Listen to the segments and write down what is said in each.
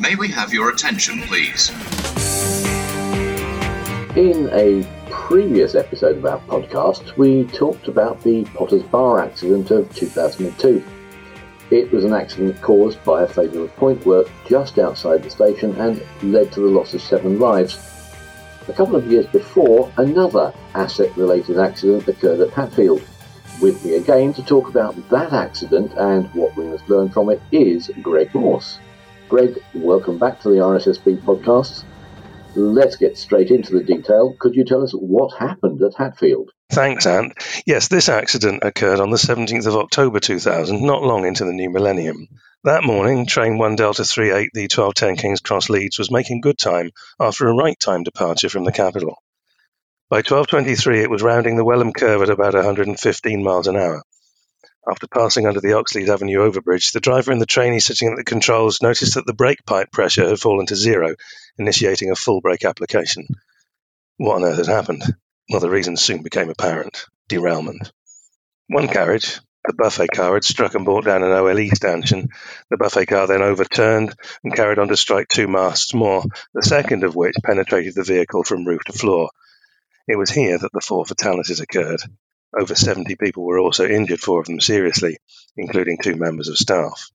May we have your attention, please? In a previous episode of our podcast, we talked about the Potters Bar accident of 2002. It was an accident caused by a failure of point work just outside the station and led to the loss of seven lives. A couple of years before, another asset related accident occurred at Hatfield. With me again to talk about that accident and what we must learn from it is Greg Morse. Greg, welcome back to the RSSB podcast. Let's get straight into the detail. Could you tell us what happened at Hatfield? Thanks, Ant. Yes, this accident occurred on the 17th of October 2000, not long into the new millennium. That morning, train 1 Delta 38, the 1210 King's Cross Leeds, was making good time after a right time departure from the capital. By 12.23, it was rounding the Welham Curve at about 115 miles an hour. After passing under the Oxleas Avenue overbridge, the driver and the trainee sitting at the controls noticed that the brake pipe pressure had fallen to zero, initiating a full brake application. What on earth had happened? Well, the reason soon became apparent derailment. One carriage, the buffet car, had struck and brought down an OLE stanchion. The buffet car then overturned and carried on to strike two masts more, the second of which penetrated the vehicle from roof to floor. It was here that the four fatalities occurred. Over 70 people were also injured, four of them seriously, including two members of staff.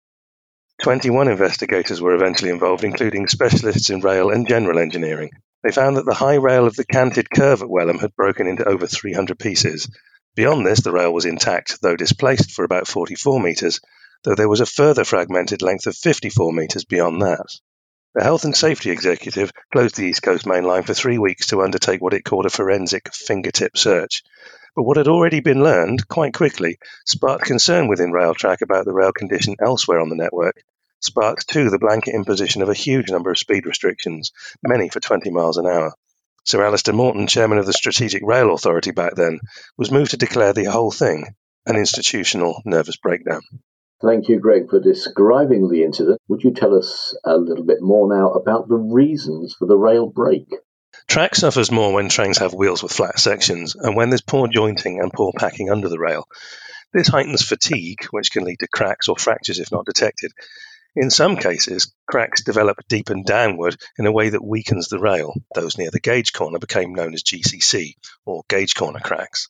21 investigators were eventually involved, including specialists in rail and general engineering. They found that the high rail of the canted curve at Welham had broken into over 300 pieces. Beyond this, the rail was intact, though displaced for about 44 metres, though there was a further fragmented length of 54 metres beyond that. The Health and Safety Executive closed the East Coast Main Line for three weeks to undertake what it called a forensic fingertip search. But what had already been learned, quite quickly, sparked concern within Railtrack about the rail condition elsewhere on the network, sparked too the blanket imposition of a huge number of speed restrictions, many for 20 miles an hour. Sir Alastair Morton, chairman of the Strategic Rail Authority back then, was moved to declare the whole thing an institutional nervous breakdown. Thank you, Greg, for describing the incident. Would you tell us a little bit more now about the reasons for the rail break? Track suffers more when trains have wheels with flat sections and when there's poor jointing and poor packing under the rail. This heightens fatigue, which can lead to cracks or fractures if not detected. In some cases, cracks develop deep and downward in a way that weakens the rail. Those near the gauge corner became known as GCC, or gauge corner cracks.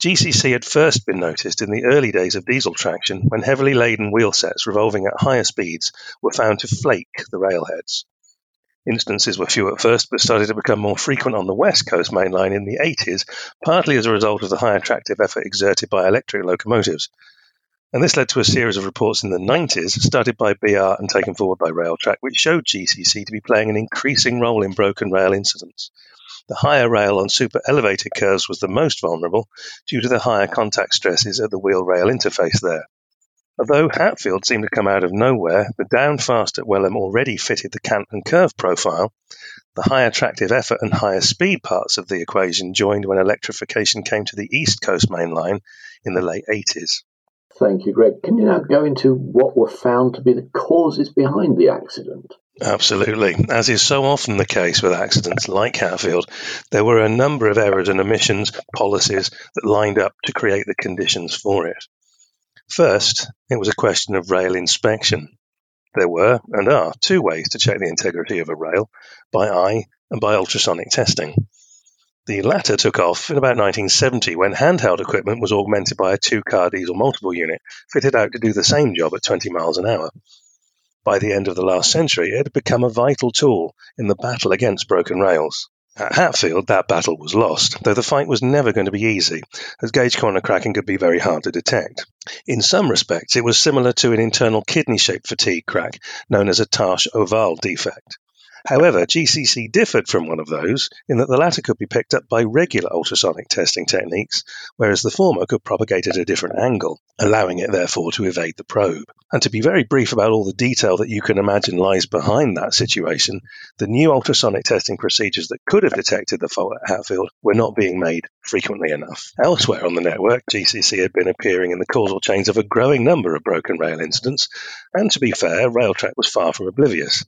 GCC had first been noticed in the early days of diesel traction when heavily laden wheel sets revolving at higher speeds were found to flake the railheads. Instances were few at first, but started to become more frequent on the West Coast main line in the 80s, partly as a result of the high tractive effort exerted by electric locomotives. And this led to a series of reports in the 90s, started by BR and taken forward by Railtrack, which showed GCC to be playing an increasing role in broken rail incidents. The higher rail on super elevated curves was the most vulnerable due to the higher contact stresses at the wheel rail interface there. Although Hatfield seemed to come out of nowhere, the down fast at Welham already fitted the cant and curve profile. The high tractive effort and higher speed parts of the equation joined when electrification came to the East Coast main line in the late 80s. Thank you, Greg. Can you now go into what were found to be the causes behind the accident? Absolutely. As is so often the case with accidents like Hatfield, there were a number of errors and omissions, policies that lined up to create the conditions for it. First, it was a question of rail inspection. There were, and are, two ways to check the integrity of a rail by eye and by ultrasonic testing. The latter took off in about 1970 when handheld equipment was augmented by a two car diesel multiple unit fitted out to do the same job at 20 miles an hour. By the end of the last century, it had become a vital tool in the battle against broken rails. At Hatfield, that battle was lost, though the fight was never going to be easy, as gauge corner cracking could be very hard to detect. In some respects, it was similar to an internal kidney shaped fatigue crack, known as a tache ovale defect. However, GCC differed from one of those in that the latter could be picked up by regular ultrasonic testing techniques, whereas the former could propagate at a different angle, allowing it therefore to evade the probe. And to be very brief about all the detail that you can imagine lies behind that situation, the new ultrasonic testing procedures that could have detected the fault at Hatfield were not being made frequently enough. Elsewhere on the network, GCC had been appearing in the causal chains of a growing number of broken rail incidents, and to be fair, Railtrack was far from oblivious.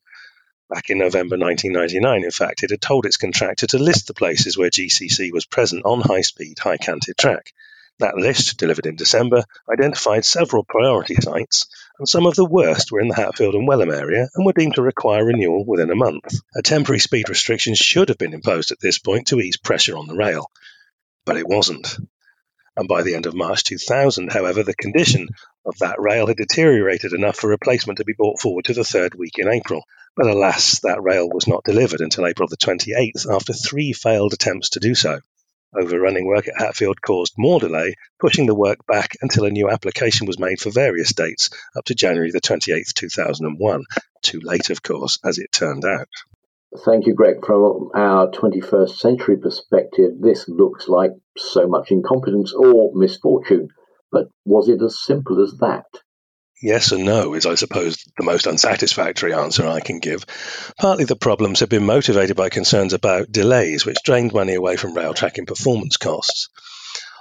Back in November 1999, in fact, it had told its contractor to list the places where GCC was present on high speed, high canted track. That list, delivered in December, identified several priority sites, and some of the worst were in the Hatfield and Welham area and were deemed to require renewal within a month. A temporary speed restriction should have been imposed at this point to ease pressure on the rail, but it wasn't. And by the end of March 2000, however, the condition of that rail had deteriorated enough for replacement to be brought forward to the third week in April. But alas, that rail was not delivered until April the 28th after three failed attempts to do so. Overrunning work at Hatfield caused more delay, pushing the work back until a new application was made for various dates up to January the 28th, 2001. Too late, of course, as it turned out. Thank you, Greg. From our 21st century perspective, this looks like so much incompetence or misfortune. But was it as simple as that? Yes and no is, I suppose, the most unsatisfactory answer I can give. Partly the problems have been motivated by concerns about delays, which drained money away from rail tracking performance costs.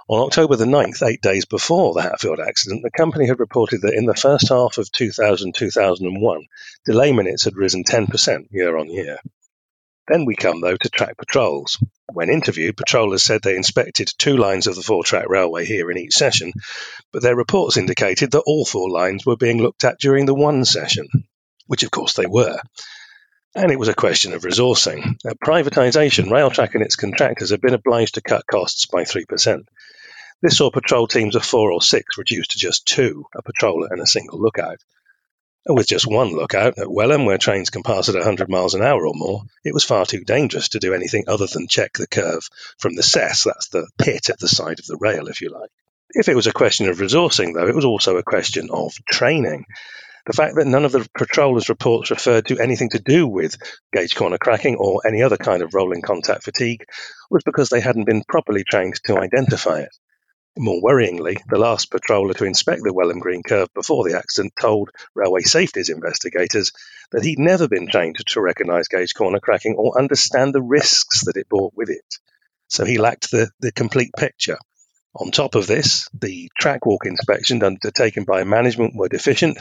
On October the 9th, eight days before the Hatfield accident, the company had reported that in the first half of 2000 2001, delay minutes had risen 10% year on year. Then we come, though, to track patrols. When interviewed, patrollers said they inspected two lines of the four track railway here in each session, but their reports indicated that all four lines were being looked at during the one session, which of course they were. And it was a question of resourcing. At privatisation, Railtrack and its contractors have been obliged to cut costs by 3%. This saw patrol teams of four or six reduced to just two, a patroller and a single lookout. With just one lookout at Welham, where trains can pass at 100 miles an hour or more, it was far too dangerous to do anything other than check the curve from the cess, that's the pit at the side of the rail, if you like. If it was a question of resourcing, though, it was also a question of training. The fact that none of the patrollers' reports referred to anything to do with gauge corner cracking or any other kind of rolling contact fatigue was because they hadn't been properly trained to identify it. More worryingly, the last patroller to inspect the Welham Green curve before the accident told railway safety's investigators that he'd never been trained to recognise gauge corner cracking or understand the risks that it brought with it. So he lacked the, the complete picture. On top of this, the track walk inspections undertaken by management were deficient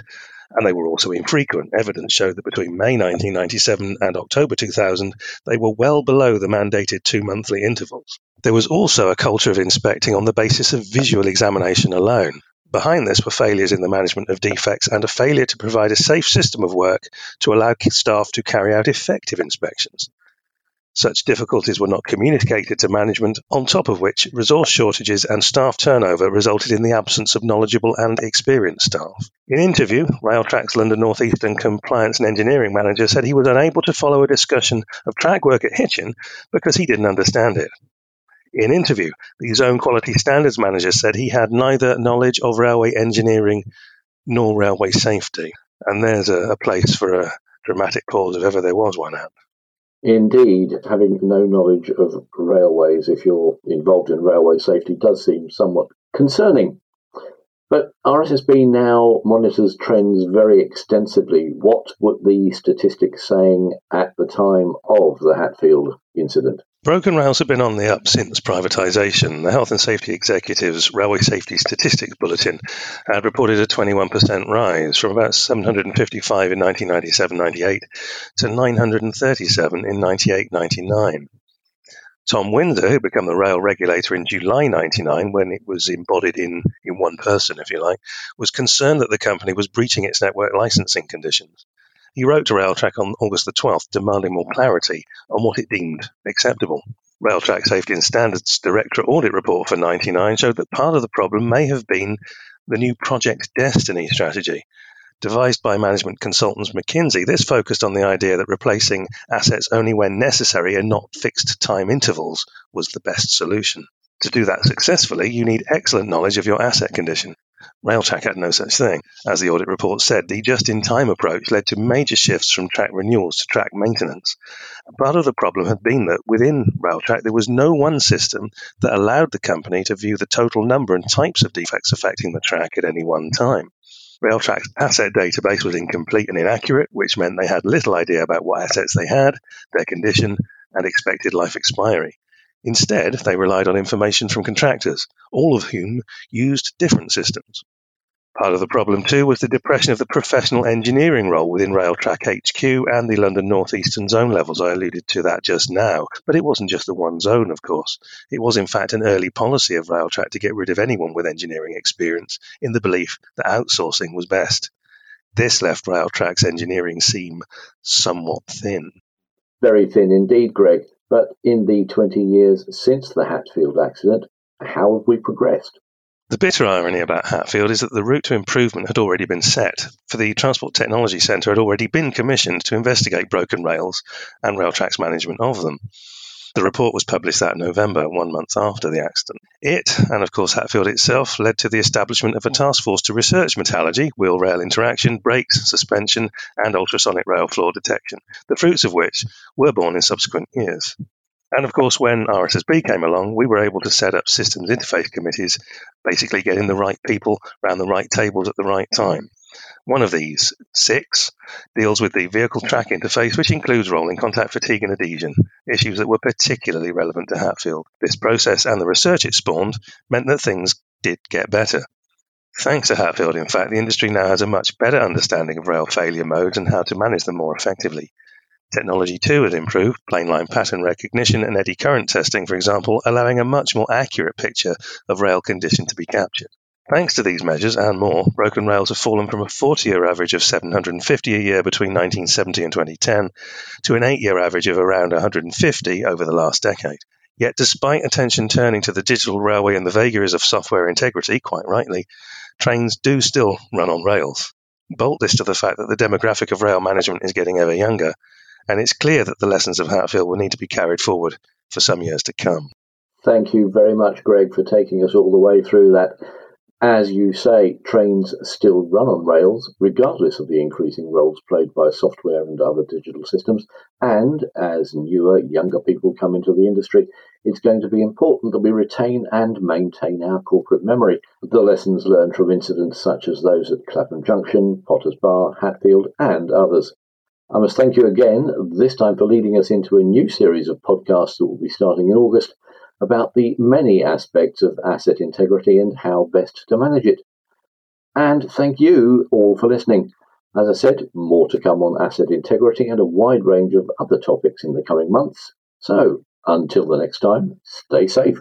and they were also infrequent. Evidence showed that between May 1997 and October 2000, they were well below the mandated two monthly intervals. There was also a culture of inspecting on the basis of visual examination alone. Behind this were failures in the management of defects and a failure to provide a safe system of work to allow staff to carry out effective inspections. Such difficulties were not communicated to management, on top of which resource shortages and staff turnover resulted in the absence of knowledgeable and experienced staff. In interview, Railtrack's London North Eastern Compliance and Engineering Manager said he was unable to follow a discussion of track work at Hitchin because he didn't understand it. In interview, the Zone Quality Standards Manager said he had neither knowledge of railway engineering nor railway safety. And there's a, a place for a dramatic pause if ever there was one out. Indeed, having no knowledge of railways if you're involved in railway safety does seem somewhat concerning. But RSSB now monitors trends very extensively. What were the statistics saying at the time of the Hatfield incident? Broken rails have been on the up since privatisation. The Health and Safety Executive's Railway Safety Statistics Bulletin had reported a 21% rise from about 755 in 1997-98 to 937 in 98-99. Tom Winsor, who became the rail regulator in July 99 when it was embodied in, in one person, if you like, was concerned that the company was breaching its network licensing conditions. He wrote to Railtrack on August the 12th demanding more clarity on what it deemed acceptable. Railtrack Safety and Standards Directorate Audit Report for 99 showed that part of the problem may have been the new Project Destiny strategy. Devised by management consultants McKinsey, this focused on the idea that replacing assets only when necessary and not fixed time intervals was the best solution. To do that successfully, you need excellent knowledge of your asset condition. Railtrack had no such thing. As the audit report said, the just in time approach led to major shifts from track renewals to track maintenance. Part of the problem had been that within Railtrack there was no one system that allowed the company to view the total number and types of defects affecting the track at any one time. Railtrack's asset database was incomplete and inaccurate, which meant they had little idea about what assets they had, their condition, and expected life expiry. Instead, they relied on information from contractors, all of whom used different systems. Part of the problem, too, was the depression of the professional engineering role within Railtrack HQ and the London North Eastern Zone levels. I alluded to that just now. But it wasn't just the one zone, of course. It was, in fact, an early policy of Railtrack to get rid of anyone with engineering experience in the belief that outsourcing was best. This left Railtrack's engineering seam somewhat thin. Very thin indeed, Greg. But in the 20 years since the Hatfield accident, how have we progressed? The bitter irony about Hatfield is that the route to improvement had already been set, for the Transport Technology Centre had already been commissioned to investigate broken rails and Railtrack's management of them. The report was published that November, one month after the accident. It, and of course Hatfield itself, led to the establishment of a task force to research metallurgy, wheel rail interaction, brakes, suspension, and ultrasonic rail flaw detection, the fruits of which were born in subsequent years. And of course, when RSSB came along, we were able to set up systems interface committees, basically getting the right people around the right tables at the right time. One of these, six, deals with the vehicle track interface, which includes rolling contact fatigue and adhesion, issues that were particularly relevant to Hatfield. This process and the research it spawned meant that things did get better. Thanks to Hatfield, in fact, the industry now has a much better understanding of rail failure modes and how to manage them more effectively. Technology too has improved, plain line pattern recognition and eddy current testing, for example, allowing a much more accurate picture of rail condition to be captured. Thanks to these measures and more, broken rails have fallen from a 40 year average of 750 a year between 1970 and 2010 to an 8 year average of around 150 over the last decade. Yet, despite attention turning to the digital railway and the vagaries of software integrity, quite rightly, trains do still run on rails. Bolt this to the fact that the demographic of rail management is getting ever younger, and it's clear that the lessons of Hatfield will need to be carried forward for some years to come. Thank you very much, Greg, for taking us all the way through that. As you say, trains still run on rails, regardless of the increasing roles played by software and other digital systems. And as newer, younger people come into the industry, it's going to be important that we retain and maintain our corporate memory. The lessons learned from incidents such as those at Clapham Junction, Potters Bar, Hatfield, and others. I must thank you again, this time for leading us into a new series of podcasts that will be starting in August about the many aspects of asset integrity and how best to manage it. And thank you all for listening. As I said, more to come on asset integrity and a wide range of other topics in the coming months. So, until the next time, stay safe.